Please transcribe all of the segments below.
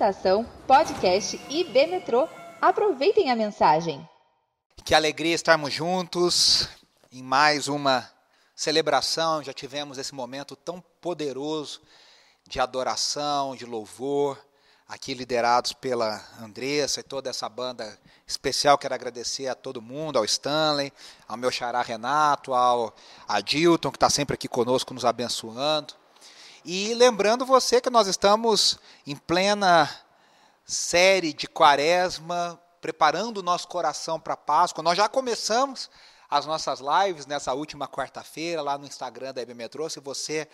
Estação Podcast IB Metrô. Aproveitem a mensagem. Que alegria estarmos juntos em mais uma celebração. Já tivemos esse momento tão poderoso de adoração, de louvor, aqui liderados pela Andressa e toda essa banda especial. Quero agradecer a todo mundo, ao Stanley, ao meu xará Renato, ao Adilton, que está sempre aqui conosco, nos abençoando. E lembrando você que nós estamos em plena série de quaresma, preparando o nosso coração para a Páscoa. Nós já começamos as nossas lives nessa última quarta-feira lá no Instagram da IB Metrô. Se você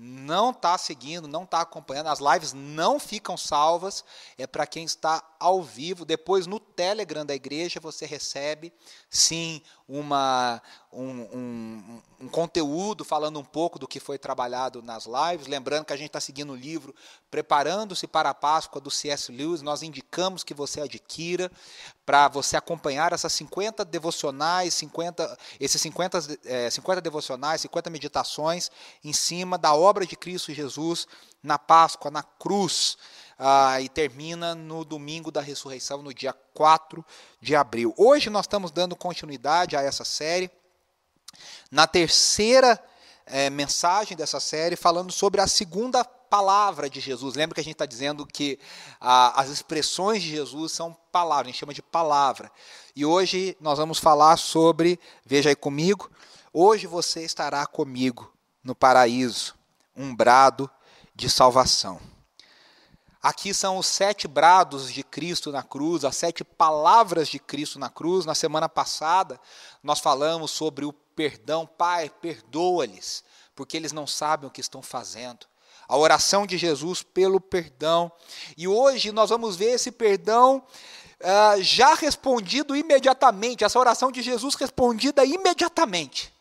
não está seguindo, não está acompanhando, as lives não ficam salvas, é para quem está ao vivo. Depois no Telegram da igreja você recebe, sim, uma, um, um, um conteúdo falando um pouco do que foi trabalhado nas lives. Lembrando que a gente está seguindo o livro Preparando-se para a Páscoa do C.S. Lewis. Nós indicamos que você adquira para você acompanhar essas 50 devocionais, 50, esses 50, é, 50 devocionais, 50 meditações em cima da obra obra de Cristo Jesus na Páscoa, na cruz, ah, e termina no domingo da ressurreição, no dia 4 de abril. Hoje nós estamos dando continuidade a essa série, na terceira é, mensagem dessa série, falando sobre a segunda palavra de Jesus. Lembra que a gente está dizendo que ah, as expressões de Jesus são palavras, a gente chama de palavra. E hoje nós vamos falar sobre, veja aí comigo, hoje você estará comigo no paraíso um brado de salvação. Aqui são os sete brados de Cristo na cruz, as sete palavras de Cristo na cruz. Na semana passada, nós falamos sobre o perdão. Pai, perdoa-lhes, porque eles não sabem o que estão fazendo. A oração de Jesus pelo perdão. E hoje nós vamos ver esse perdão uh, já respondido imediatamente, essa oração de Jesus respondida imediatamente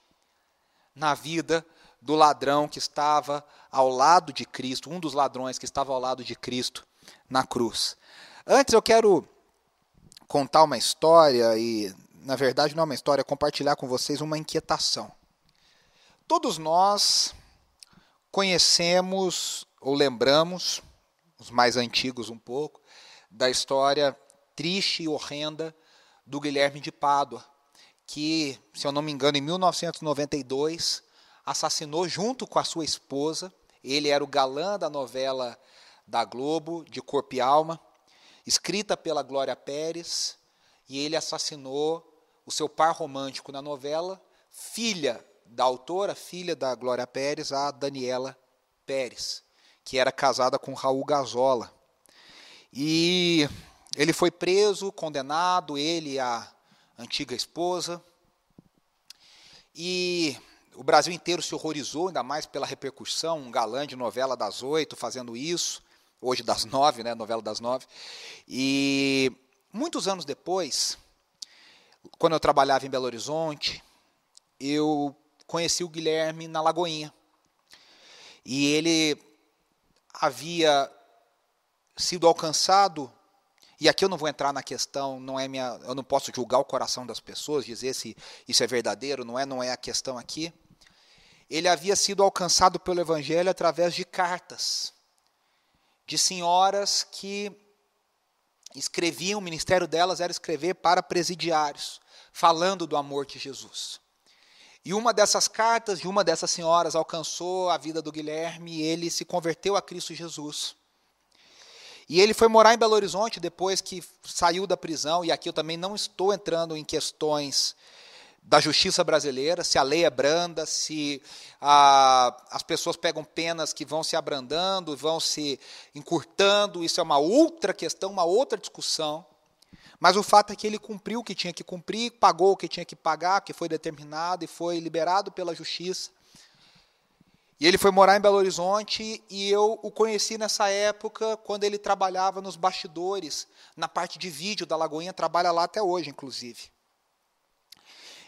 na vida do ladrão que estava ao lado de Cristo, um dos ladrões que estava ao lado de Cristo na cruz. Antes eu quero contar uma história e, na verdade, não é uma história, é compartilhar com vocês uma inquietação. Todos nós conhecemos ou lembramos, os mais antigos um pouco, da história triste e horrenda do Guilherme de Pádua, que, se eu não me engano, em 1992 assassinou junto com a sua esposa. Ele era o galã da novela da Globo, de Corpo e Alma, escrita pela Glória Pérez, e ele assassinou o seu par romântico na novela, filha da autora, filha da Glória Pérez, a Daniela Pérez, que era casada com Raul Gazola. E ele foi preso, condenado, ele e a antiga esposa. E o Brasil inteiro se horrorizou, ainda mais pela repercussão, um galã de novela das oito fazendo isso, hoje das nove, né, novela das nove. E muitos anos depois, quando eu trabalhava em Belo Horizonte, eu conheci o Guilherme na Lagoinha. E ele havia sido alcançado e aqui eu não vou entrar na questão, não é minha, eu não posso julgar o coração das pessoas, dizer se isso é verdadeiro, não é, não é a questão aqui ele havia sido alcançado pelo Evangelho através de cartas de senhoras que escreviam, o ministério delas era escrever para presidiários, falando do amor de Jesus. E uma dessas cartas de uma dessas senhoras alcançou a vida do Guilherme e ele se converteu a Cristo Jesus. E ele foi morar em Belo Horizonte depois que saiu da prisão, e aqui eu também não estou entrando em questões da justiça brasileira, se a lei é branda, se a, as pessoas pegam penas que vão se abrandando, vão se encurtando, isso é uma outra questão, uma outra discussão. Mas o fato é que ele cumpriu o que tinha que cumprir, pagou o que tinha que pagar, que foi determinado e foi liberado pela justiça. E ele foi morar em Belo Horizonte e eu o conheci nessa época quando ele trabalhava nos bastidores, na parte de vídeo da Lagoinha, trabalha lá até hoje, inclusive.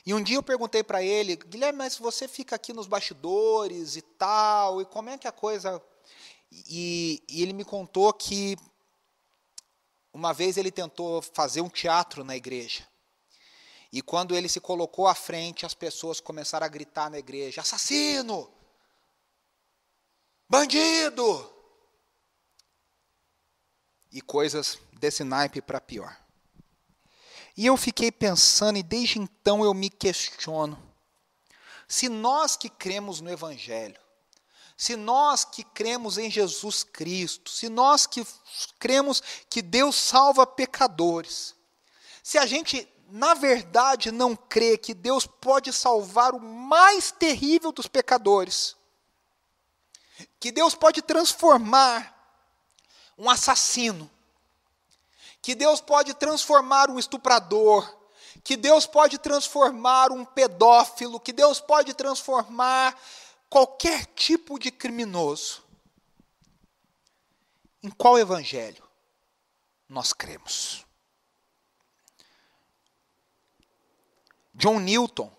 E um dia eu perguntei para ele, Guilherme, mas você fica aqui nos bastidores e tal, e como é que a coisa. E, e ele me contou que uma vez ele tentou fazer um teatro na igreja. E quando ele se colocou à frente, as pessoas começaram a gritar na igreja: assassino! Bandido! e coisas desse naipe para pior. E eu fiquei pensando, e desde então eu me questiono: se nós que cremos no Evangelho, se nós que cremos em Jesus Cristo, se nós que cremos que Deus salva pecadores, se a gente, na verdade, não crê que Deus pode salvar o mais terrível dos pecadores, que Deus pode transformar um assassino, que Deus pode transformar um estuprador, que Deus pode transformar um pedófilo, que Deus pode transformar qualquer tipo de criminoso. Em qual evangelho nós cremos? John Newton,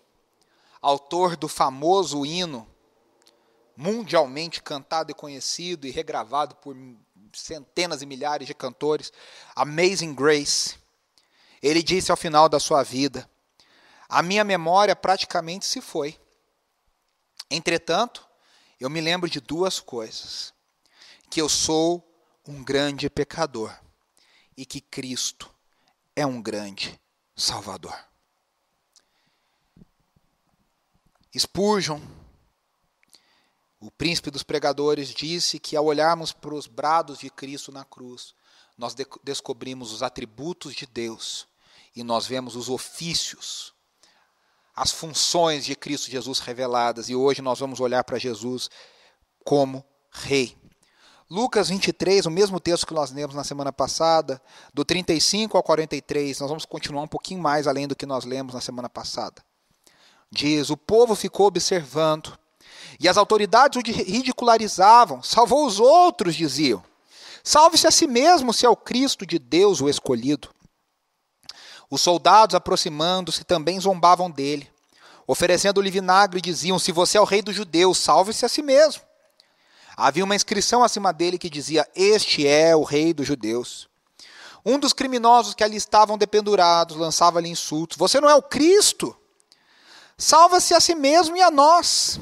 autor do famoso hino mundialmente cantado e conhecido e regravado por centenas e milhares de cantores, Amazing Grace. Ele disse ao final da sua vida: A minha memória praticamente se foi. Entretanto, eu me lembro de duas coisas: que eu sou um grande pecador e que Cristo é um grande Salvador. Spurgeon, o príncipe dos pregadores, disse que ao olharmos para os brados de Cristo na cruz, nós de descobrimos os atributos de Deus e nós vemos os ofícios, as funções de Cristo Jesus reveladas. E hoje nós vamos olhar para Jesus como Rei. Lucas 23, o mesmo texto que nós lemos na semana passada, do 35 ao 43, nós vamos continuar um pouquinho mais além do que nós lemos na semana passada. Diz: O povo ficou observando e as autoridades o ridicularizavam. Salvou os outros, diziam. Salve-se a si mesmo, se é o Cristo de Deus o escolhido. Os soldados, aproximando-se, também zombavam dele. Oferecendo-lhe vinagre, diziam: Se você é o rei dos judeus, salve-se a si mesmo. Havia uma inscrição acima dele que dizia: Este é o rei dos judeus. Um dos criminosos que ali estavam dependurados lançava-lhe insultos: Você não é o Cristo? Salva-se a si mesmo e a nós.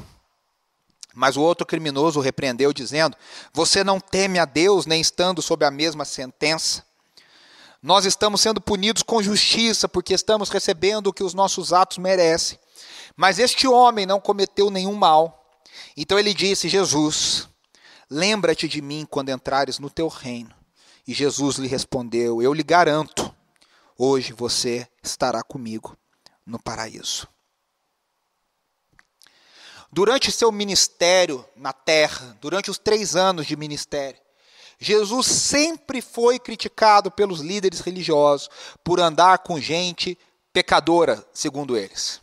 Mas o outro criminoso o repreendeu, dizendo: Você não teme a Deus, nem estando sob a mesma sentença? Nós estamos sendo punidos com justiça, porque estamos recebendo o que os nossos atos merecem. Mas este homem não cometeu nenhum mal. Então ele disse: Jesus, lembra-te de mim quando entrares no teu reino. E Jesus lhe respondeu: Eu lhe garanto, hoje você estará comigo no paraíso. Durante seu ministério na terra, durante os três anos de ministério, Jesus sempre foi criticado pelos líderes religiosos por andar com gente pecadora, segundo eles.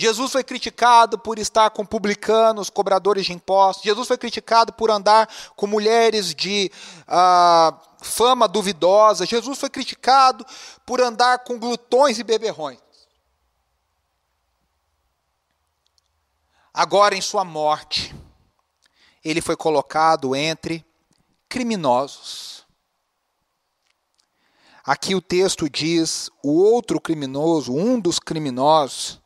Jesus foi criticado por estar com publicanos, cobradores de impostos. Jesus foi criticado por andar com mulheres de uh, fama duvidosa. Jesus foi criticado por andar com glutões e beberrões. Agora, em sua morte, ele foi colocado entre criminosos. Aqui o texto diz o outro criminoso, um dos criminosos.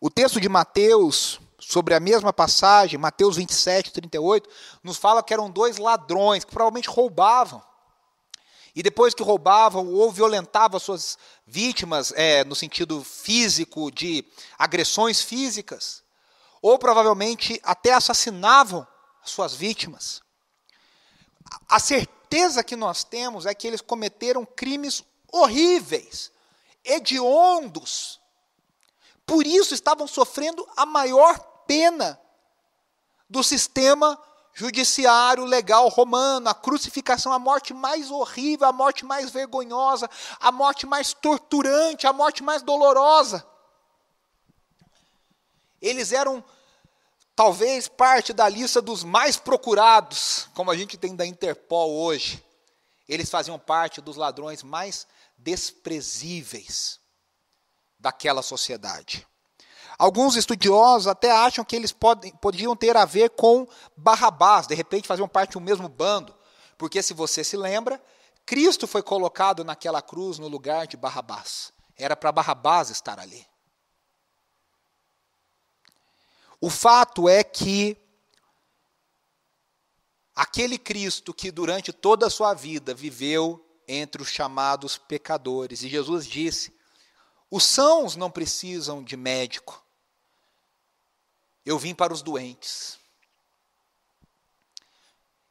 O texto de Mateus, sobre a mesma passagem, Mateus 27, 38, nos fala que eram dois ladrões que provavelmente roubavam. E depois que roubavam ou violentavam suas vítimas, é, no sentido físico, de agressões físicas, ou provavelmente até assassinavam suas vítimas. A certeza que nós temos é que eles cometeram crimes horríveis, hediondos. Por isso estavam sofrendo a maior pena do sistema judiciário legal romano, a crucificação, a morte mais horrível, a morte mais vergonhosa, a morte mais torturante, a morte mais dolorosa. Eles eram talvez parte da lista dos mais procurados, como a gente tem da Interpol hoje. Eles faziam parte dos ladrões mais desprezíveis daquela sociedade. Alguns estudiosos até acham que eles podem, podiam ter a ver com Barrabás, de repente faziam parte do mesmo bando, porque se você se lembra, Cristo foi colocado naquela cruz no lugar de Barrabás. Era para Barrabás estar ali. O fato é que aquele Cristo que durante toda a sua vida viveu entre os chamados pecadores. E Jesus disse: os sãos não precisam de médico, eu vim para os doentes.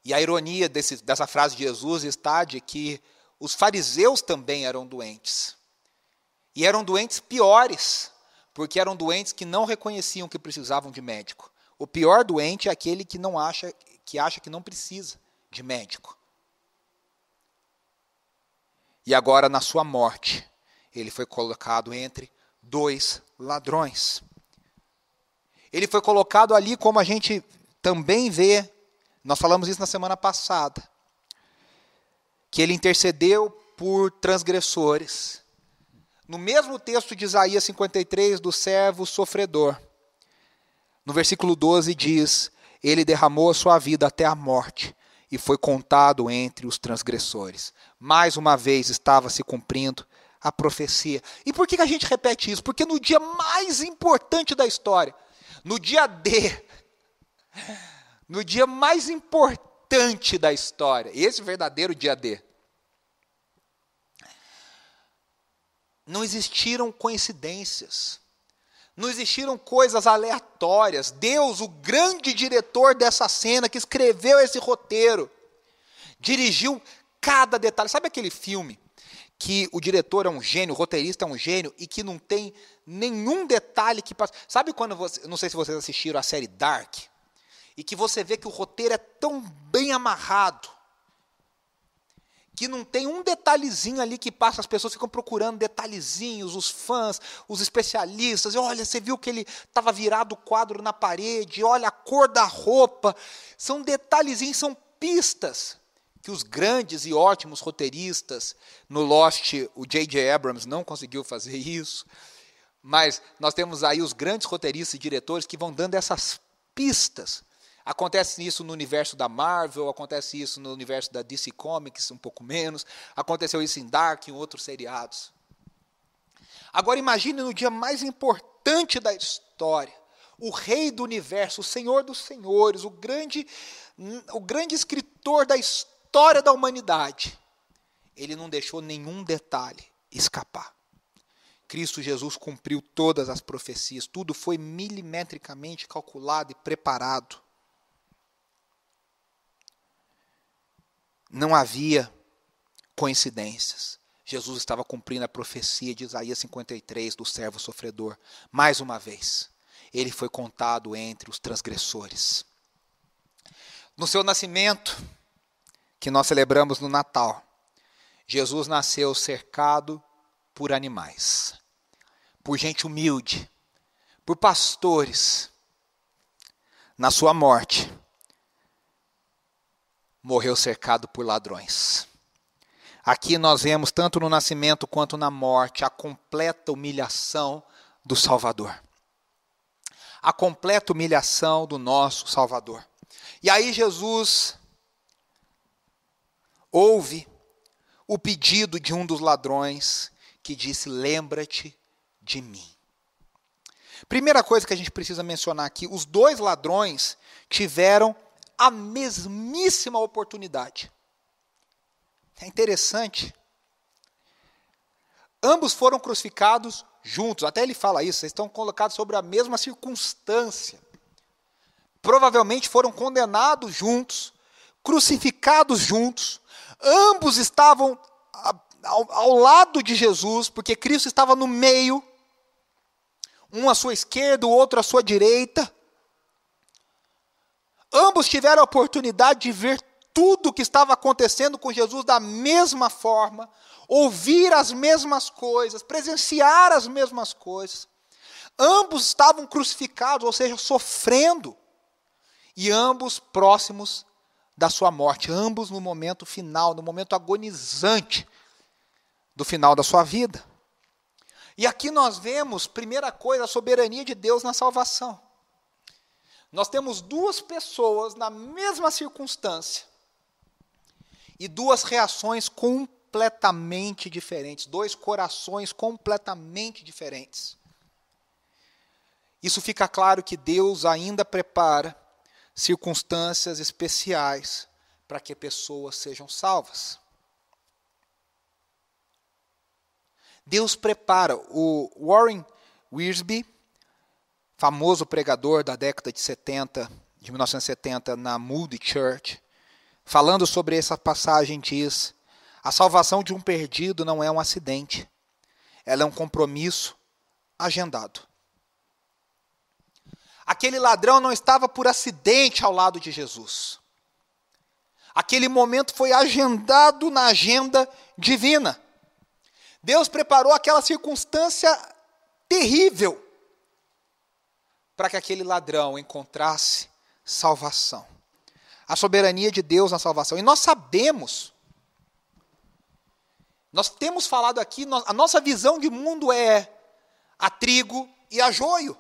E a ironia desse, dessa frase de Jesus está de que os fariseus também eram doentes. E eram doentes piores, porque eram doentes que não reconheciam que precisavam de médico. O pior doente é aquele que não acha que acha que não precisa de médico. E agora na sua morte, ele foi colocado entre dois ladrões. Ele foi colocado ali como a gente também vê, nós falamos isso na semana passada, que ele intercedeu por transgressores. No mesmo texto de Isaías 53, do servo sofredor, no versículo 12 diz: Ele derramou a sua vida até a morte e foi contado entre os transgressores. Mais uma vez estava se cumprindo a profecia. E por que a gente repete isso? Porque no dia mais importante da história, no dia D, no dia mais importante da história, esse verdadeiro dia D, não existiram coincidências, não existiram coisas aleatórias. Deus, o grande diretor dessa cena, que escreveu esse roteiro, dirigiu cada detalhe. Sabe aquele filme que o diretor é um gênio, o roteirista é um gênio e que não tem nenhum detalhe que passa. Sabe quando você, não sei se vocês assistiram a série Dark, e que você vê que o roteiro é tão bem amarrado, que não tem um detalhezinho ali que passa, as pessoas ficam procurando detalhezinhos, os fãs, os especialistas, olha, você viu que ele estava virado o quadro na parede, olha a cor da roupa, são detalhezinhos, são pistas que os grandes e ótimos roteiristas no Lost, o J.J. Abrams não conseguiu fazer isso, mas nós temos aí os grandes roteiristas e diretores que vão dando essas pistas. Acontece isso no universo da Marvel, acontece isso no universo da DC Comics, um pouco menos, aconteceu isso em Dark, em outros seriados. Agora imagine no dia mais importante da história, o rei do universo, o senhor dos senhores, o grande, o grande escritor da história, história da humanidade, ele não deixou nenhum detalhe escapar. Cristo Jesus cumpriu todas as profecias, tudo foi milimetricamente calculado e preparado. Não havia coincidências. Jesus estava cumprindo a profecia de Isaías 53 do servo sofredor. Mais uma vez, ele foi contado entre os transgressores. No seu nascimento, que nós celebramos no Natal. Jesus nasceu cercado por animais, por gente humilde, por pastores. Na sua morte, morreu cercado por ladrões. Aqui nós vemos, tanto no nascimento quanto na morte, a completa humilhação do Salvador. A completa humilhação do nosso Salvador. E aí Jesus Houve o pedido de um dos ladrões que disse: Lembra-te de mim. Primeira coisa que a gente precisa mencionar aqui: os dois ladrões tiveram a mesmíssima oportunidade. É interessante. Ambos foram crucificados juntos. Até ele fala isso, eles estão colocados sobre a mesma circunstância. Provavelmente foram condenados juntos, crucificados juntos, Ambos estavam ao, ao lado de Jesus, porque Cristo estava no meio, um à sua esquerda, o outro à sua direita. Ambos tiveram a oportunidade de ver tudo o que estava acontecendo com Jesus da mesma forma, ouvir as mesmas coisas, presenciar as mesmas coisas. Ambos estavam crucificados, ou seja, sofrendo, e ambos próximos da sua morte, ambos no momento final, no momento agonizante do final da sua vida. E aqui nós vemos, primeira coisa, a soberania de Deus na salvação. Nós temos duas pessoas na mesma circunstância e duas reações completamente diferentes, dois corações completamente diferentes. Isso fica claro que Deus ainda prepara circunstâncias especiais para que pessoas sejam salvas. Deus prepara. O Warren Wiersbe, famoso pregador da década de 70, de 1970, na Moody Church, falando sobre essa passagem, diz: A salvação de um perdido não é um acidente, ela é um compromisso agendado. Aquele ladrão não estava por acidente ao lado de Jesus. Aquele momento foi agendado na agenda divina. Deus preparou aquela circunstância terrível para que aquele ladrão encontrasse salvação. A soberania de Deus na salvação. E nós sabemos, nós temos falado aqui, a nossa visão de mundo é a trigo e a joio.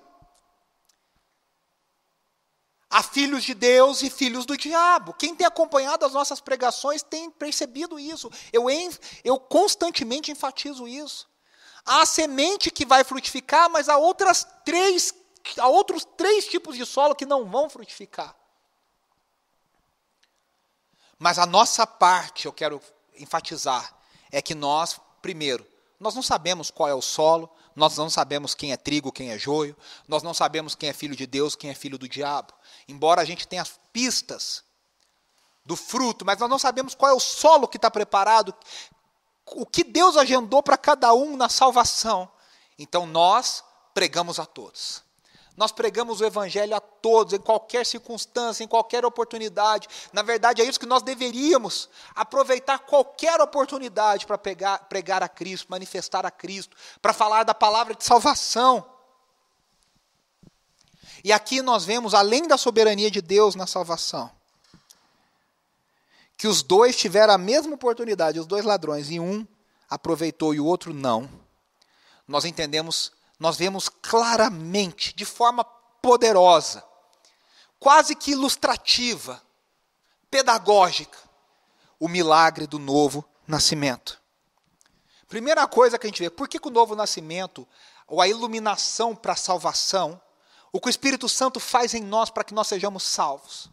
Há filhos de Deus e filhos do diabo. Quem tem acompanhado as nossas pregações tem percebido isso. Eu, eu constantemente enfatizo isso. Há a semente que vai frutificar, mas há outras três, há outros três tipos de solo que não vão frutificar. Mas a nossa parte, eu quero enfatizar, é que nós, primeiro, nós não sabemos qual é o solo, nós não sabemos quem é trigo, quem é joio, nós não sabemos quem é filho de Deus, quem é filho do diabo. Embora a gente tenha pistas do fruto, mas nós não sabemos qual é o solo que está preparado, o que Deus agendou para cada um na salvação. Então nós pregamos a todos. Nós pregamos o Evangelho a todos, em qualquer circunstância, em qualquer oportunidade. Na verdade, é isso que nós deveríamos aproveitar qualquer oportunidade para pregar, pregar a Cristo, manifestar a Cristo, para falar da palavra de salvação. E aqui nós vemos, além da soberania de Deus na salvação, que os dois tiveram a mesma oportunidade, os dois ladrões, e um aproveitou e o outro não. Nós entendemos nós vemos claramente, de forma poderosa, quase que ilustrativa, pedagógica, o milagre do novo nascimento. Primeira coisa que a gente vê, por que, que o novo nascimento, ou a iluminação para a salvação, o que o Espírito Santo faz em nós para que nós sejamos salvos?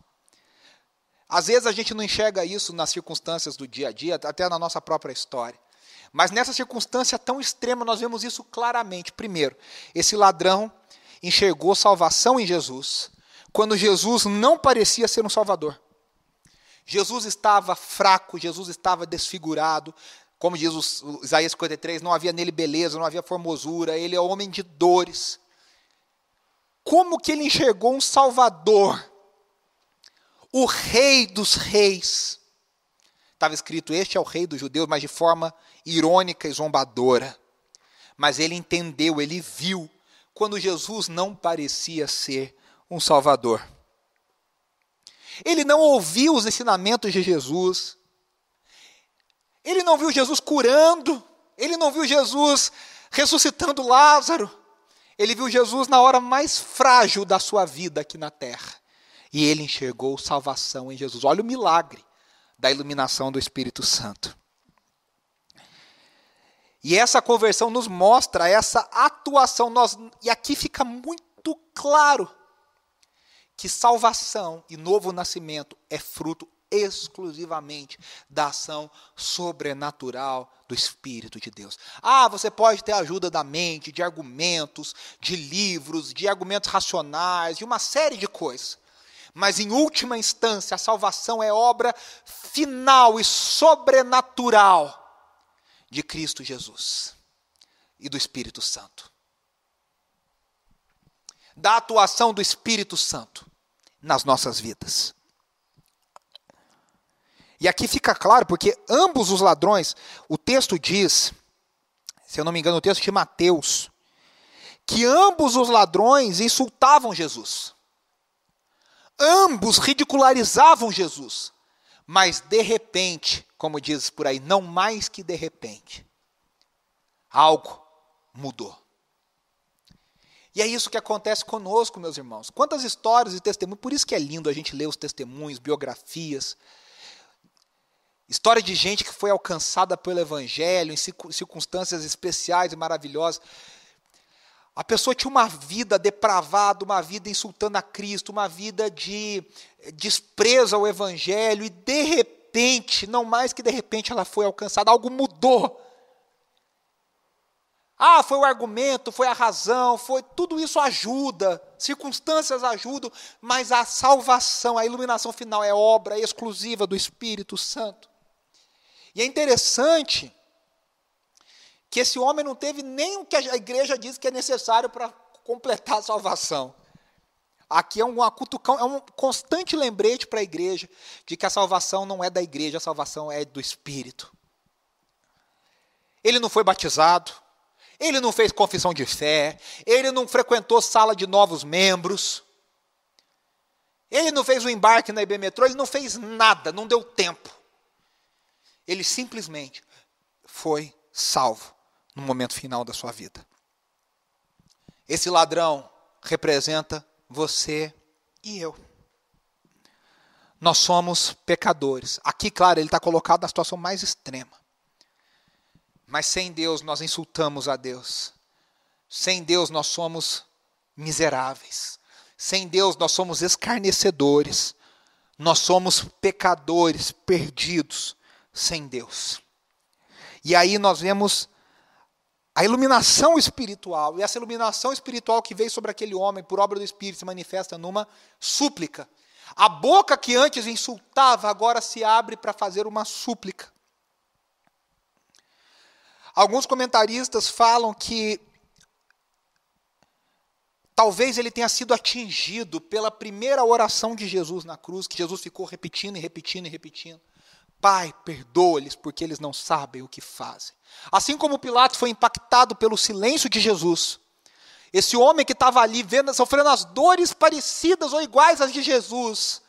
Às vezes a gente não enxerga isso nas circunstâncias do dia a dia, até na nossa própria história. Mas nessa circunstância tão extrema, nós vemos isso claramente. Primeiro, esse ladrão enxergou salvação em Jesus, quando Jesus não parecia ser um salvador. Jesus estava fraco, Jesus estava desfigurado, como diz Isaías 53, não havia nele beleza, não havia formosura, ele é homem de dores. Como que ele enxergou um Salvador, o Rei dos Reis? Estava escrito: Este é o Rei dos Judeus, mas de forma irônica e zombadora. Mas ele entendeu, ele viu, quando Jesus não parecia ser um Salvador. Ele não ouviu os ensinamentos de Jesus. Ele não viu Jesus curando. Ele não viu Jesus ressuscitando Lázaro. Ele viu Jesus na hora mais frágil da sua vida aqui na terra. E ele enxergou salvação em Jesus. Olha o milagre da iluminação do Espírito Santo. E essa conversão nos mostra essa atuação. Nós, e aqui fica muito claro que salvação e novo nascimento é fruto exclusivamente da ação sobrenatural do Espírito de Deus. Ah, você pode ter ajuda da mente, de argumentos, de livros, de argumentos racionais, de uma série de coisas. Mas em última instância, a salvação é obra final e sobrenatural de Cristo Jesus e do Espírito Santo. Da atuação do Espírito Santo nas nossas vidas. E aqui fica claro, porque ambos os ladrões, o texto diz, se eu não me engano, o texto de Mateus, que ambos os ladrões insultavam Jesus. Ambos ridicularizavam Jesus. Mas de repente, como diz por aí, não mais que de repente, algo mudou. E é isso que acontece conosco, meus irmãos. Quantas histórias e testemunhos, por isso que é lindo a gente ler os testemunhos, biografias. História de gente que foi alcançada pelo Evangelho em circunstâncias especiais e maravilhosas. A pessoa tinha uma vida depravada, uma vida insultando a Cristo, uma vida de desprezo ao Evangelho, e de repente, não mais que de repente ela foi alcançada, algo mudou. Ah, foi o argumento, foi a razão, foi tudo isso ajuda, circunstâncias ajudam, mas a salvação, a iluminação final é obra exclusiva do Espírito Santo. E é interessante que esse homem não teve nem o que a igreja diz que é necessário para completar a salvação. Aqui é um cutucão, é um constante lembrete para a igreja de que a salvação não é da igreja, a salvação é do Espírito. Ele não foi batizado, ele não fez confissão de fé, ele não frequentou sala de novos membros, ele não fez o embarque na IB Metrô, ele não fez nada, não deu tempo. Ele simplesmente foi salvo no momento final da sua vida. Esse ladrão representa você e eu. Nós somos pecadores. Aqui, claro, ele está colocado na situação mais extrema. Mas sem Deus nós insultamos a Deus. Sem Deus nós somos miseráveis. Sem Deus nós somos escarnecedores. Nós somos pecadores perdidos sem Deus. E aí nós vemos a iluminação espiritual. E essa iluminação espiritual que veio sobre aquele homem por obra do Espírito se manifesta numa súplica. A boca que antes insultava agora se abre para fazer uma súplica. Alguns comentaristas falam que talvez ele tenha sido atingido pela primeira oração de Jesus na cruz, que Jesus ficou repetindo e repetindo e repetindo. Pai, perdoa-lhes porque eles não sabem o que fazem. Assim como Pilatos foi impactado pelo silêncio de Jesus, esse homem que estava ali vendo, sofrendo as dores parecidas ou iguais às de Jesus,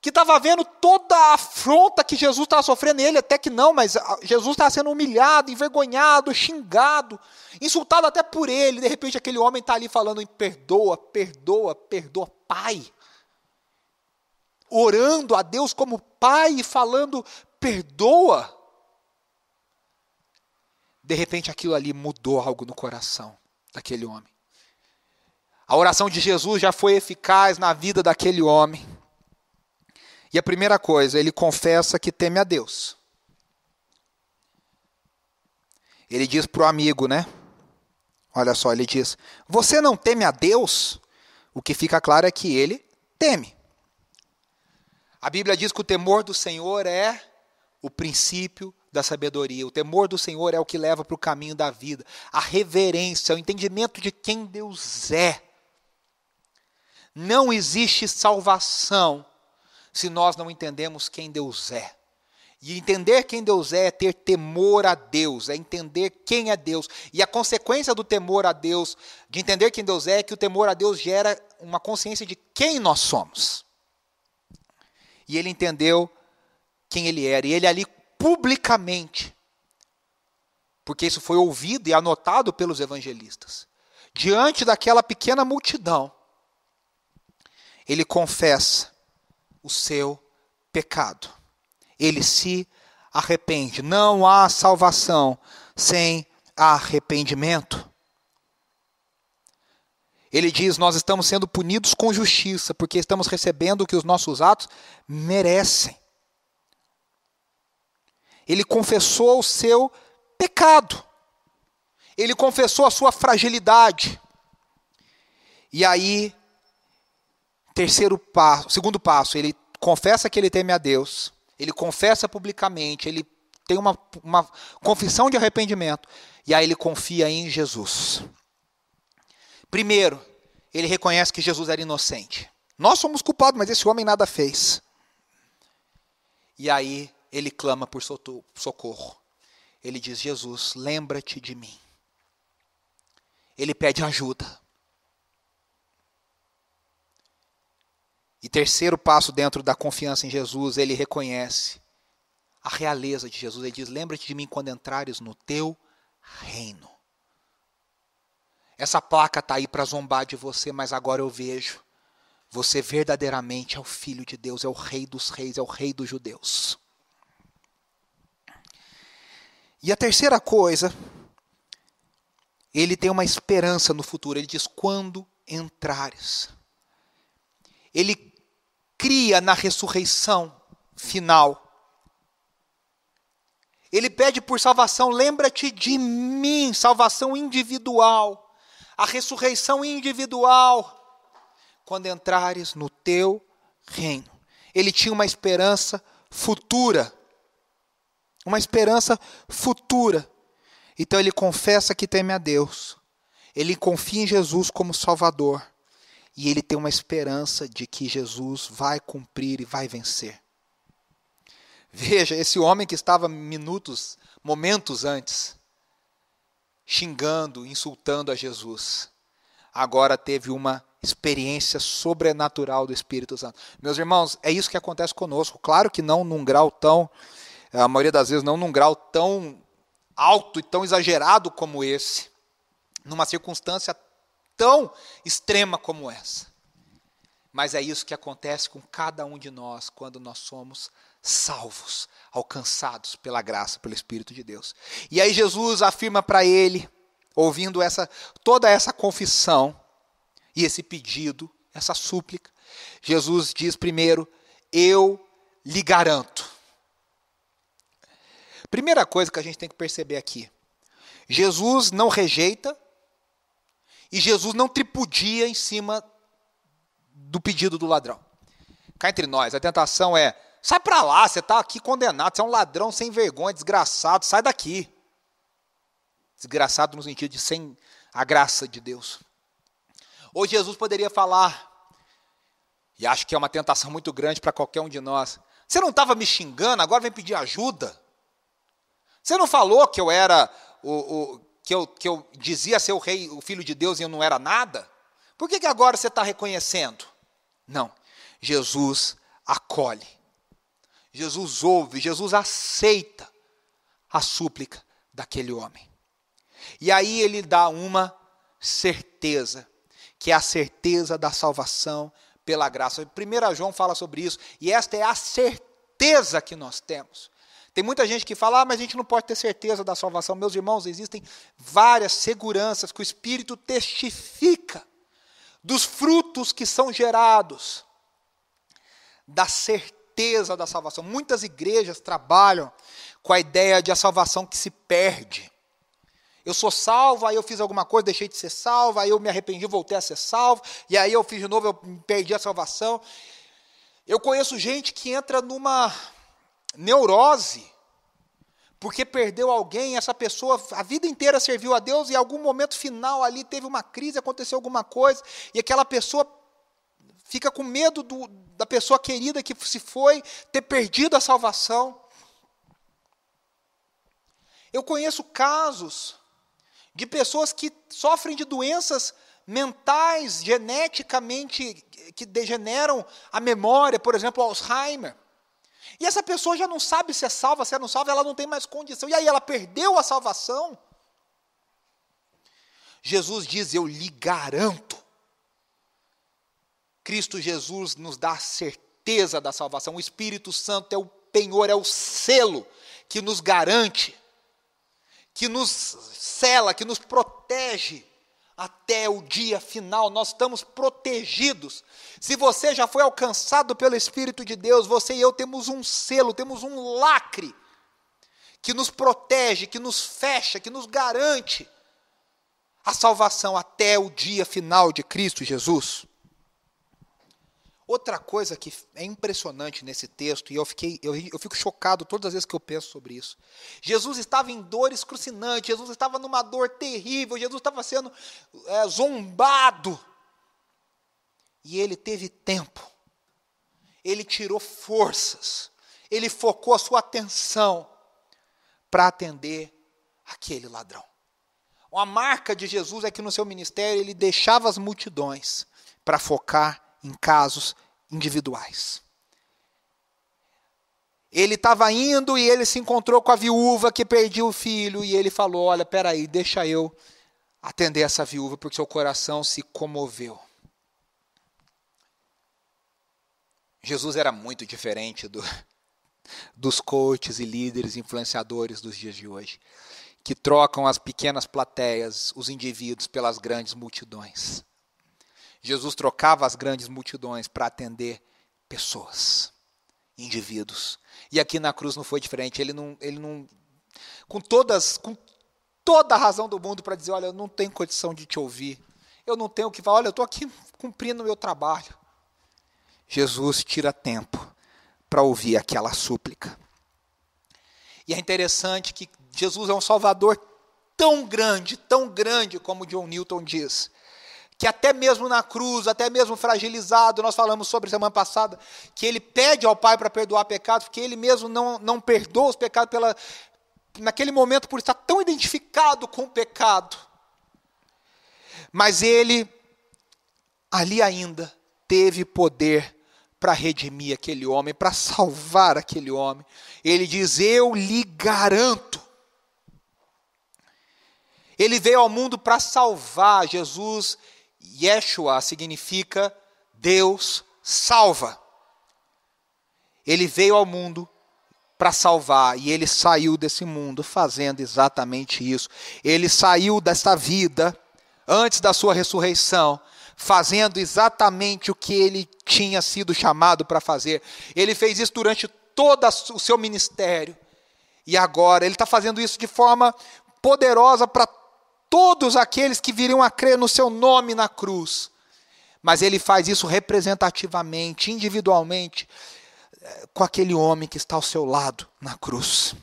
que estava vendo toda a afronta que Jesus estava sofrendo, ele até que não, mas Jesus estava sendo humilhado, envergonhado, xingado, insultado até por ele. De repente, aquele homem está ali falando perdoa, perdoa, perdoa, Pai. Orando a Deus como Pai e falando perdoa. De repente, aquilo ali mudou algo no coração daquele homem. A oração de Jesus já foi eficaz na vida daquele homem. E a primeira coisa, ele confessa que teme a Deus. Ele diz para o amigo, né? Olha só, ele diz: Você não teme a Deus? O que fica claro é que ele teme. A Bíblia diz que o temor do Senhor é o princípio da sabedoria. O temor do Senhor é o que leva para o caminho da vida. A reverência, o entendimento de quem Deus é. Não existe salvação se nós não entendemos quem Deus é. E entender quem Deus é é ter temor a Deus, é entender quem é Deus. E a consequência do temor a Deus, de entender quem Deus é, é que o temor a Deus gera uma consciência de quem nós somos. E ele entendeu quem ele era. E ele ali publicamente, porque isso foi ouvido e anotado pelos evangelistas, diante daquela pequena multidão, ele confessa o seu pecado. Ele se arrepende. Não há salvação sem arrependimento. Ele diz: Nós estamos sendo punidos com justiça, porque estamos recebendo o que os nossos atos merecem. Ele confessou o seu pecado. Ele confessou a sua fragilidade. E aí Terceiro passo, segundo passo, ele confessa que ele teme a Deus, ele confessa publicamente, ele tem uma, uma confissão de arrependimento, e aí ele confia em Jesus. Primeiro, ele reconhece que Jesus era inocente. Nós somos culpados, mas esse homem nada fez. E aí ele clama por socorro. Ele diz: Jesus, lembra-te de mim. Ele pede ajuda. E terceiro passo dentro da confiança em Jesus, ele reconhece a realeza de Jesus. Ele diz: Lembra-te de mim quando entrares no teu reino. Essa placa está aí para zombar de você, mas agora eu vejo. Você verdadeiramente é o Filho de Deus, é o Rei dos Reis, é o Rei dos Judeus. E a terceira coisa ele tem uma esperança no futuro. Ele diz: quando entrares. Ele cria na ressurreição final. Ele pede por salvação, lembra-te de mim, salvação individual, a ressurreição individual, quando entrares no teu reino. Ele tinha uma esperança futura. Uma esperança futura. Então ele confessa que teme a Deus. Ele confia em Jesus como Salvador. E ele tem uma esperança de que Jesus vai cumprir e vai vencer. Veja, esse homem que estava minutos, momentos antes, xingando, insultando a Jesus, agora teve uma experiência sobrenatural do Espírito Santo. Meus irmãos, é isso que acontece conosco. Claro que não num grau tão, a maioria das vezes, não num grau tão alto e tão exagerado como esse, numa circunstância tão extrema como essa. Mas é isso que acontece com cada um de nós quando nós somos salvos, alcançados pela graça, pelo Espírito de Deus. E aí Jesus afirma para ele, ouvindo essa toda essa confissão e esse pedido, essa súplica, Jesus diz primeiro: Eu lhe garanto. Primeira coisa que a gente tem que perceber aqui: Jesus não rejeita e Jesus não tripudia em cima do pedido do ladrão. Cá entre nós, a tentação é: sai para lá, você está aqui condenado, você é um ladrão sem vergonha, desgraçado, sai daqui. Desgraçado no sentido de sem a graça de Deus. Ou Jesus poderia falar, e acho que é uma tentação muito grande para qualquer um de nós: você não estava me xingando, agora vem pedir ajuda? Você não falou que eu era o, o que, eu, que eu dizia ser o rei, o filho de Deus e eu não era nada? Por que, que agora você está reconhecendo? Não. Jesus acolhe. Jesus ouve, Jesus aceita a súplica daquele homem. E aí ele dá uma certeza, que é a certeza da salvação pela graça. 1 João fala sobre isso, e esta é a certeza que nós temos. Tem muita gente que fala, ah, mas a gente não pode ter certeza da salvação. Meus irmãos, existem várias seguranças que o Espírito testifica dos frutos que são gerados, da certeza da salvação. Muitas igrejas trabalham com a ideia de a salvação que se perde. Eu sou salvo, aí eu fiz alguma coisa, deixei de ser salvo, aí eu me arrependi, voltei a ser salvo, e aí eu fiz de novo, eu perdi a salvação. Eu conheço gente que entra numa neurose, porque perdeu alguém, essa pessoa a vida inteira serviu a Deus e em algum momento final ali teve uma crise, aconteceu alguma coisa, e aquela pessoa fica com medo do, da pessoa querida que se foi ter perdido a salvação. Eu conheço casos de pessoas que sofrem de doenças mentais, geneticamente, que degeneram a memória, por exemplo, Alzheimer. E essa pessoa já não sabe se é salva, se é não salva, ela não tem mais condição. E aí ela perdeu a salvação. Jesus diz: Eu lhe garanto. Cristo Jesus nos dá a certeza da salvação. O Espírito Santo é o penhor, é o selo que nos garante, que nos cela, que nos protege até o dia final, nós estamos protegidos. Se você já foi alcançado pelo Espírito de Deus, você e eu temos um selo, temos um lacre que nos protege, que nos fecha, que nos garante a salvação até o dia final de Cristo Jesus. Outra coisa que é impressionante nesse texto, e eu, fiquei, eu, eu fico chocado todas as vezes que eu penso sobre isso. Jesus estava em dor excrucinante, Jesus estava numa dor terrível, Jesus estava sendo é, zombado. E ele teve tempo, ele tirou forças, ele focou a sua atenção para atender aquele ladrão. Uma marca de Jesus é que no seu ministério ele deixava as multidões para focar em casos individuais. Ele estava indo e ele se encontrou com a viúva que perdia o filho e ele falou: Olha, peraí, deixa eu atender essa viúva porque seu coração se comoveu. Jesus era muito diferente do, dos coaches e líderes influenciadores dos dias de hoje, que trocam as pequenas plateias, os indivíduos, pelas grandes multidões. Jesus trocava as grandes multidões para atender pessoas, indivíduos. E aqui na cruz não foi diferente. Ele não, ele não, com todas, com toda a razão do mundo para dizer, olha, eu não tenho condição de te ouvir. Eu não tenho o que falar. Olha, eu estou aqui cumprindo o meu trabalho. Jesus tira tempo para ouvir aquela súplica. E é interessante que Jesus é um Salvador tão grande, tão grande, como John Newton diz, que até mesmo na cruz, até mesmo fragilizado, nós falamos sobre semana passada, que ele pede ao Pai para perdoar pecados, porque ele mesmo não, não perdoa os pecados pela, naquele momento por estar tão identificado com o pecado. Mas ele, ali ainda, teve poder para redimir aquele homem, para salvar aquele homem. Ele diz: Eu lhe garanto. Ele veio ao mundo para salvar. Jesus, Yeshua, significa Deus salva. Ele veio ao mundo para salvar e ele saiu desse mundo fazendo exatamente isso. Ele saiu desta vida antes da sua ressurreição, fazendo exatamente o que ele tinha sido chamado para fazer. Ele fez isso durante todo o seu ministério. E agora ele está fazendo isso de forma poderosa para todos aqueles que viriam a crer no seu nome na cruz. Mas ele faz isso representativamente, individualmente, eh, com aquele homem que está ao seu lado na cruz.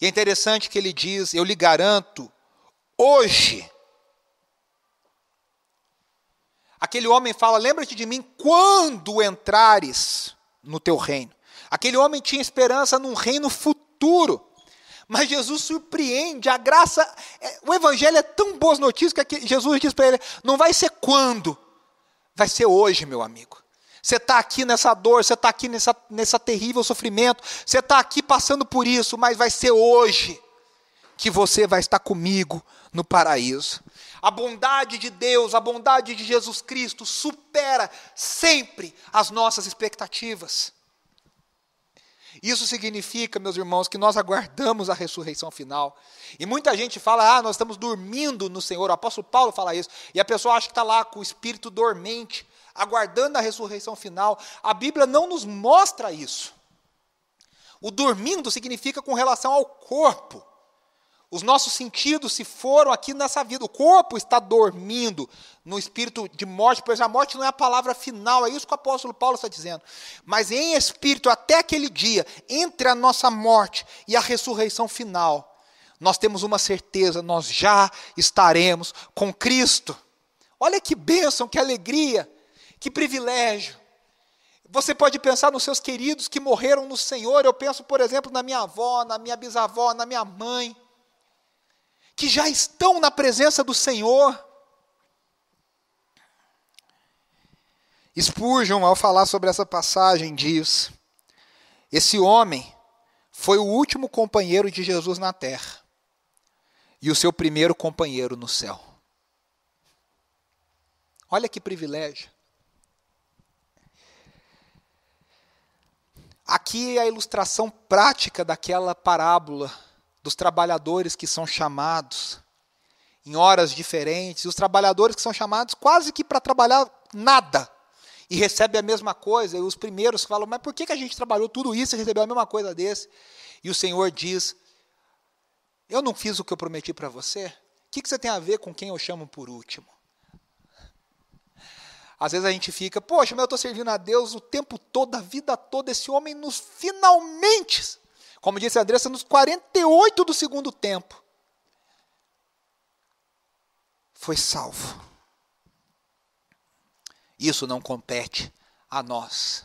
E é interessante que ele diz: Eu lhe garanto, hoje. Aquele homem fala: Lembra-te de mim quando entrares no teu reino. Aquele homem tinha esperança num reino futuro. Mas Jesus surpreende, a graça, é, o evangelho é tão boas notícias que Jesus diz para ele: não vai ser quando, vai ser hoje, meu amigo. Você está aqui nessa dor, você está aqui nessa, nessa terrível sofrimento, você está aqui passando por isso, mas vai ser hoje que você vai estar comigo no paraíso. A bondade de Deus, a bondade de Jesus Cristo supera sempre as nossas expectativas. Isso significa, meus irmãos, que nós aguardamos a ressurreição final. E muita gente fala, ah, nós estamos dormindo no Senhor. O apóstolo Paulo fala isso. E a pessoa acha que está lá com o espírito dormente, aguardando a ressurreição final. A Bíblia não nos mostra isso. O dormindo significa com relação ao corpo. Os nossos sentidos se foram aqui nessa vida. O corpo está dormindo no espírito de morte, pois a morte não é a palavra final, é isso que o apóstolo Paulo está dizendo. Mas em espírito, até aquele dia, entre a nossa morte e a ressurreição final, nós temos uma certeza, nós já estaremos com Cristo. Olha que bênção, que alegria, que privilégio. Você pode pensar nos seus queridos que morreram no Senhor. Eu penso, por exemplo, na minha avó, na minha bisavó, na minha mãe que já estão na presença do Senhor. Spurgeon, ao falar sobre essa passagem, diz: Esse homem foi o último companheiro de Jesus na terra e o seu primeiro companheiro no céu. Olha que privilégio. Aqui é a ilustração prática daquela parábola dos trabalhadores que são chamados em horas diferentes, os trabalhadores que são chamados quase que para trabalhar nada e recebem a mesma coisa, e os primeiros falam: Mas por que a gente trabalhou tudo isso e recebeu a mesma coisa desse? E o Senhor diz: Eu não fiz o que eu prometi para você? O que, que você tem a ver com quem eu chamo por último? Às vezes a gente fica, poxa, mas eu estou servindo a Deus o tempo todo, a vida toda, esse homem nos finalmente como disse a Andressa, nos 48 do segundo tempo, foi salvo. Isso não compete a nós.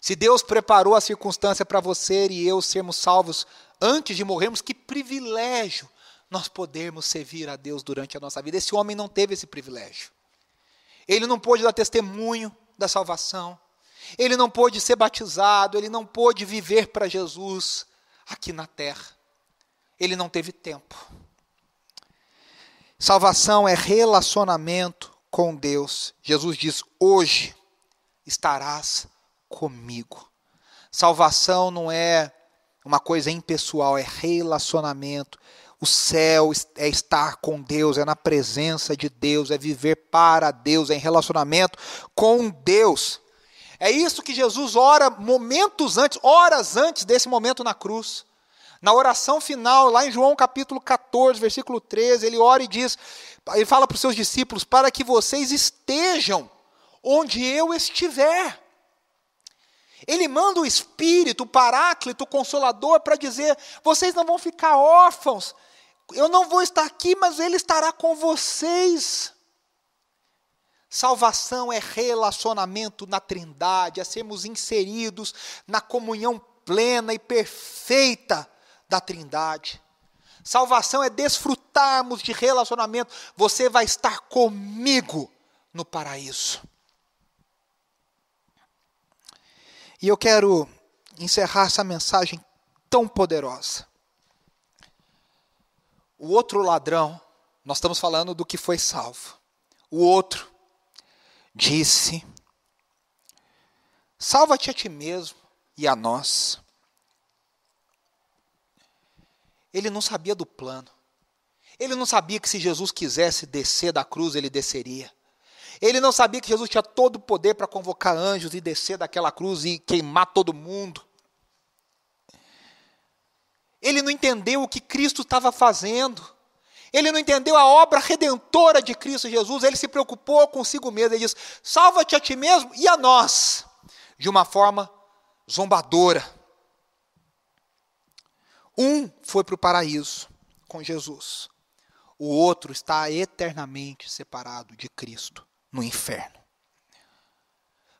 Se Deus preparou a circunstância para você e eu sermos salvos antes de morrermos, que privilégio nós podermos servir a Deus durante a nossa vida. Esse homem não teve esse privilégio. Ele não pôde dar testemunho da salvação. Ele não pôde ser batizado, ele não pôde viver para Jesus aqui na terra. Ele não teve tempo. Salvação é relacionamento com Deus. Jesus diz: Hoje estarás comigo. Salvação não é uma coisa impessoal, é relacionamento. O céu é estar com Deus, é na presença de Deus, é viver para Deus, é em relacionamento com Deus. É isso que Jesus ora momentos antes, horas antes desse momento na cruz. Na oração final, lá em João capítulo 14, versículo 13, ele ora e diz, ele fala para os seus discípulos, para que vocês estejam onde eu estiver. Ele manda o Espírito, o Paráclito, o Consolador, para dizer: vocês não vão ficar órfãos, eu não vou estar aqui, mas Ele estará com vocês. Salvação é relacionamento na Trindade, é sermos inseridos na comunhão plena e perfeita da Trindade. Salvação é desfrutarmos de relacionamento. Você vai estar comigo no paraíso. E eu quero encerrar essa mensagem tão poderosa. O outro ladrão, nós estamos falando do que foi salvo. O outro disse: Salva-te a ti mesmo e a nós. Ele não sabia do plano. Ele não sabia que se Jesus quisesse descer da cruz, ele desceria. Ele não sabia que Jesus tinha todo o poder para convocar anjos e descer daquela cruz e queimar todo mundo. Ele não entendeu o que Cristo estava fazendo. Ele não entendeu a obra redentora de Cristo Jesus. Ele se preocupou consigo mesmo. Ele diz: Salva-te a ti mesmo e a nós. De uma forma zombadora. Um foi para o paraíso com Jesus. O outro está eternamente separado de Cristo no inferno.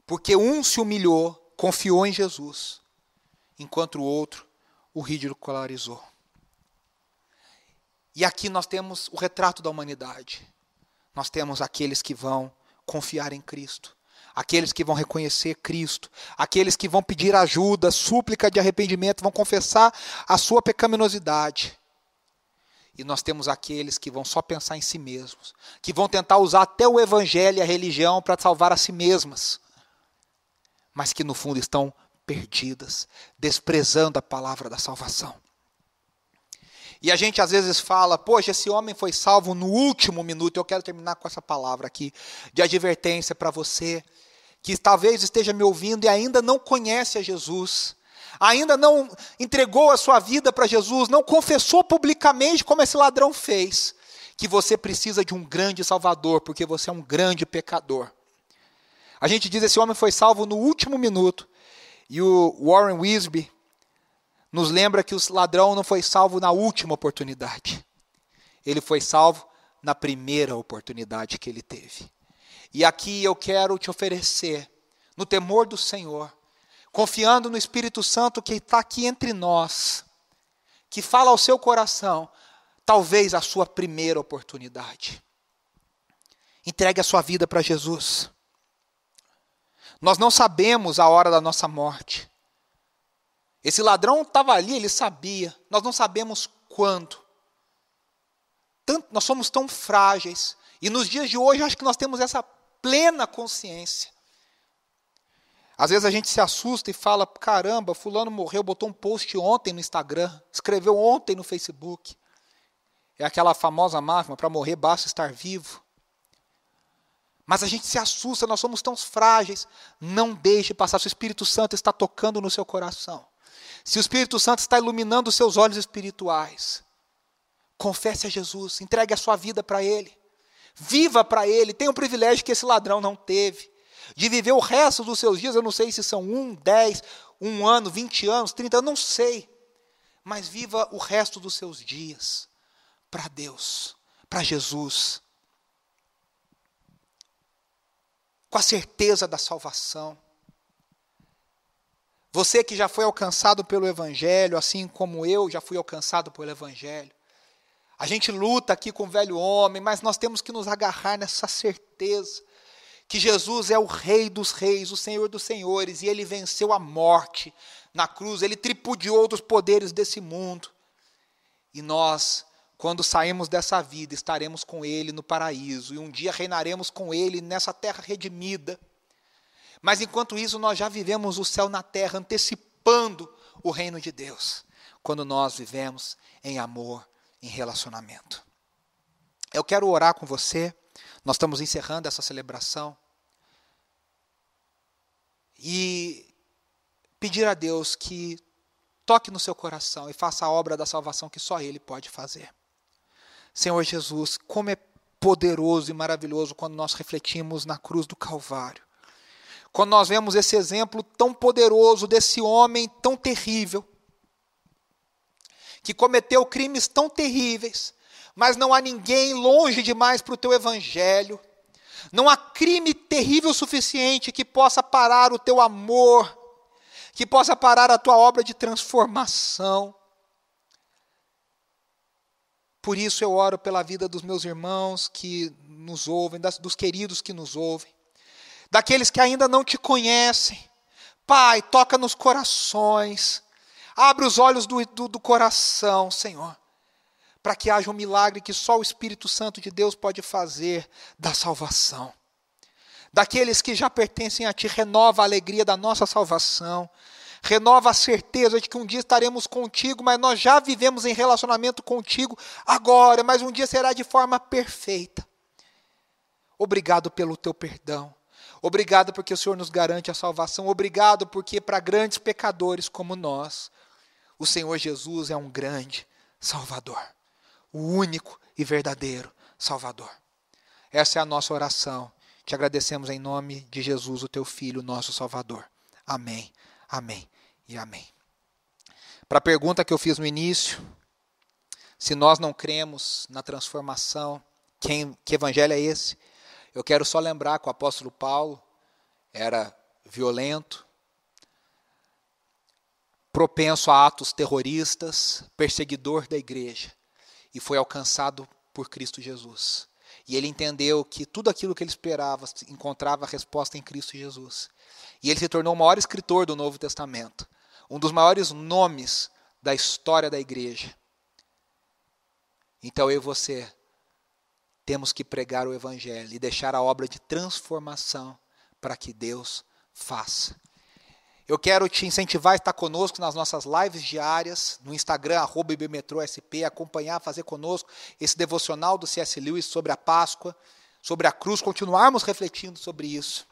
Porque um se humilhou, confiou em Jesus, enquanto o outro o ridicularizou. E aqui nós temos o retrato da humanidade. Nós temos aqueles que vão confiar em Cristo, aqueles que vão reconhecer Cristo, aqueles que vão pedir ajuda, súplica de arrependimento, vão confessar a sua pecaminosidade. E nós temos aqueles que vão só pensar em si mesmos, que vão tentar usar até o evangelho e a religião para salvar a si mesmas, mas que no fundo estão perdidas, desprezando a palavra da salvação. E a gente às vezes fala, poxa, esse homem foi salvo no último minuto. Eu quero terminar com essa palavra aqui de advertência para você que talvez esteja me ouvindo e ainda não conhece a Jesus ainda não entregou a sua vida para Jesus, não confessou publicamente como esse ladrão fez, que você precisa de um grande Salvador, porque você é um grande pecador. A gente diz esse homem foi salvo no último minuto, e o Warren Wisby nos lembra que o ladrão não foi salvo na última oportunidade, ele foi salvo na primeira oportunidade que ele teve. E aqui eu quero te oferecer, no temor do Senhor, confiando no Espírito Santo que está aqui entre nós, que fala ao seu coração, talvez a sua primeira oportunidade. Entregue a sua vida para Jesus. Nós não sabemos a hora da nossa morte. Esse ladrão estava ali, ele sabia. Nós não sabemos quando. Tanto, nós somos tão frágeis. E nos dias de hoje, acho que nós temos essa plena consciência. Às vezes a gente se assusta e fala: caramba, Fulano morreu, botou um post ontem no Instagram, escreveu ontem no Facebook. É aquela famosa máxima: para morrer basta estar vivo. Mas a gente se assusta, nós somos tão frágeis. Não deixe passar, o Espírito Santo está tocando no seu coração, se o Espírito Santo está iluminando os seus olhos espirituais, confesse a Jesus, entregue a sua vida para Ele, viva para Ele, tenha um privilégio que esse ladrão não teve de viver o resto dos seus dias, eu não sei se são um, dez, um ano, vinte anos, trinta, eu não sei. Mas viva o resto dos seus dias para Deus, para Jesus. Com a certeza da salvação. Você que já foi alcançado pelo Evangelho, assim como eu já fui alcançado pelo Evangelho. A gente luta aqui com o velho homem, mas nós temos que nos agarrar nessa certeza que Jesus é o Rei dos Reis, o Senhor dos Senhores, e ele venceu a morte na cruz, ele tripudiou dos poderes desse mundo. E nós, quando saímos dessa vida, estaremos com ele no paraíso, e um dia reinaremos com ele nessa terra redimida. Mas enquanto isso, nós já vivemos o céu na terra, antecipando o reino de Deus. quando nós vivemos em amor, em relacionamento. Eu quero orar com você. Nós estamos encerrando essa celebração. E pedir a Deus que toque no seu coração e faça a obra da salvação que só Ele pode fazer. Senhor Jesus, como é poderoso e maravilhoso quando nós refletimos na cruz do Calvário. Quando nós vemos esse exemplo tão poderoso desse homem tão terrível, que cometeu crimes tão terríveis, mas não há ninguém longe demais para o teu evangelho. Não há crime terrível o suficiente que possa parar o teu amor, que possa parar a tua obra de transformação. Por isso eu oro pela vida dos meus irmãos que nos ouvem, das, dos queridos que nos ouvem, daqueles que ainda não te conhecem. Pai, toca nos corações, abre os olhos do, do, do coração, Senhor, para que haja um milagre que só o Espírito Santo de Deus pode fazer da salvação. Daqueles que já pertencem a Ti, renova a alegria da nossa salvação renova a certeza de que um dia estaremos contigo, mas nós já vivemos em relacionamento contigo agora, mas um dia será de forma perfeita. Obrigado pelo teu perdão. Obrigado porque o Senhor nos garante a salvação. Obrigado porque para grandes pecadores como nós, o Senhor Jesus é um grande Salvador, o único e verdadeiro Salvador. Essa é a nossa oração. Te agradecemos em nome de Jesus, o teu Filho, nosso Salvador. Amém. Amém e amém. Para a pergunta que eu fiz no início, se nós não cremos na transformação, quem, que evangelho é esse? Eu quero só lembrar que o apóstolo Paulo era violento, propenso a atos terroristas, perseguidor da igreja, e foi alcançado por Cristo Jesus. E ele entendeu que tudo aquilo que ele esperava encontrava resposta em Cristo Jesus. E ele se tornou o maior escritor do Novo Testamento um dos maiores nomes da história da igreja. Então eu e você temos que pregar o Evangelho e deixar a obra de transformação para que Deus faça. Eu quero te incentivar a estar conosco nas nossas lives diárias, no Instagram, arroba IBmetrôSP, acompanhar, fazer conosco esse devocional do C.S. Lewis sobre a Páscoa, sobre a cruz, continuarmos refletindo sobre isso.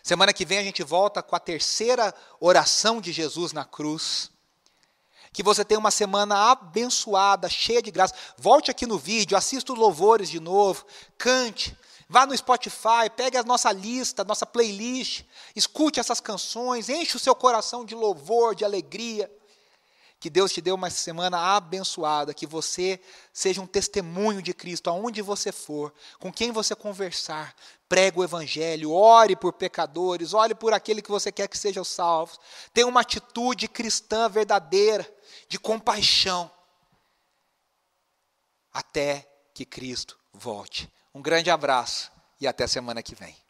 Semana que vem a gente volta com a terceira oração de Jesus na cruz. Que você tenha uma semana abençoada, cheia de graça. Volte aqui no vídeo, assista os louvores de novo, cante, vá no Spotify, pegue a nossa lista, nossa playlist, escute essas canções, enche o seu coração de louvor, de alegria. Que Deus te dê uma semana abençoada, que você seja um testemunho de Cristo aonde você for, com quem você conversar. Pregue o evangelho, ore por pecadores, ore por aquele que você quer que seja salvo. Tenha uma atitude cristã verdadeira, de compaixão, até que Cristo volte. Um grande abraço e até semana que vem.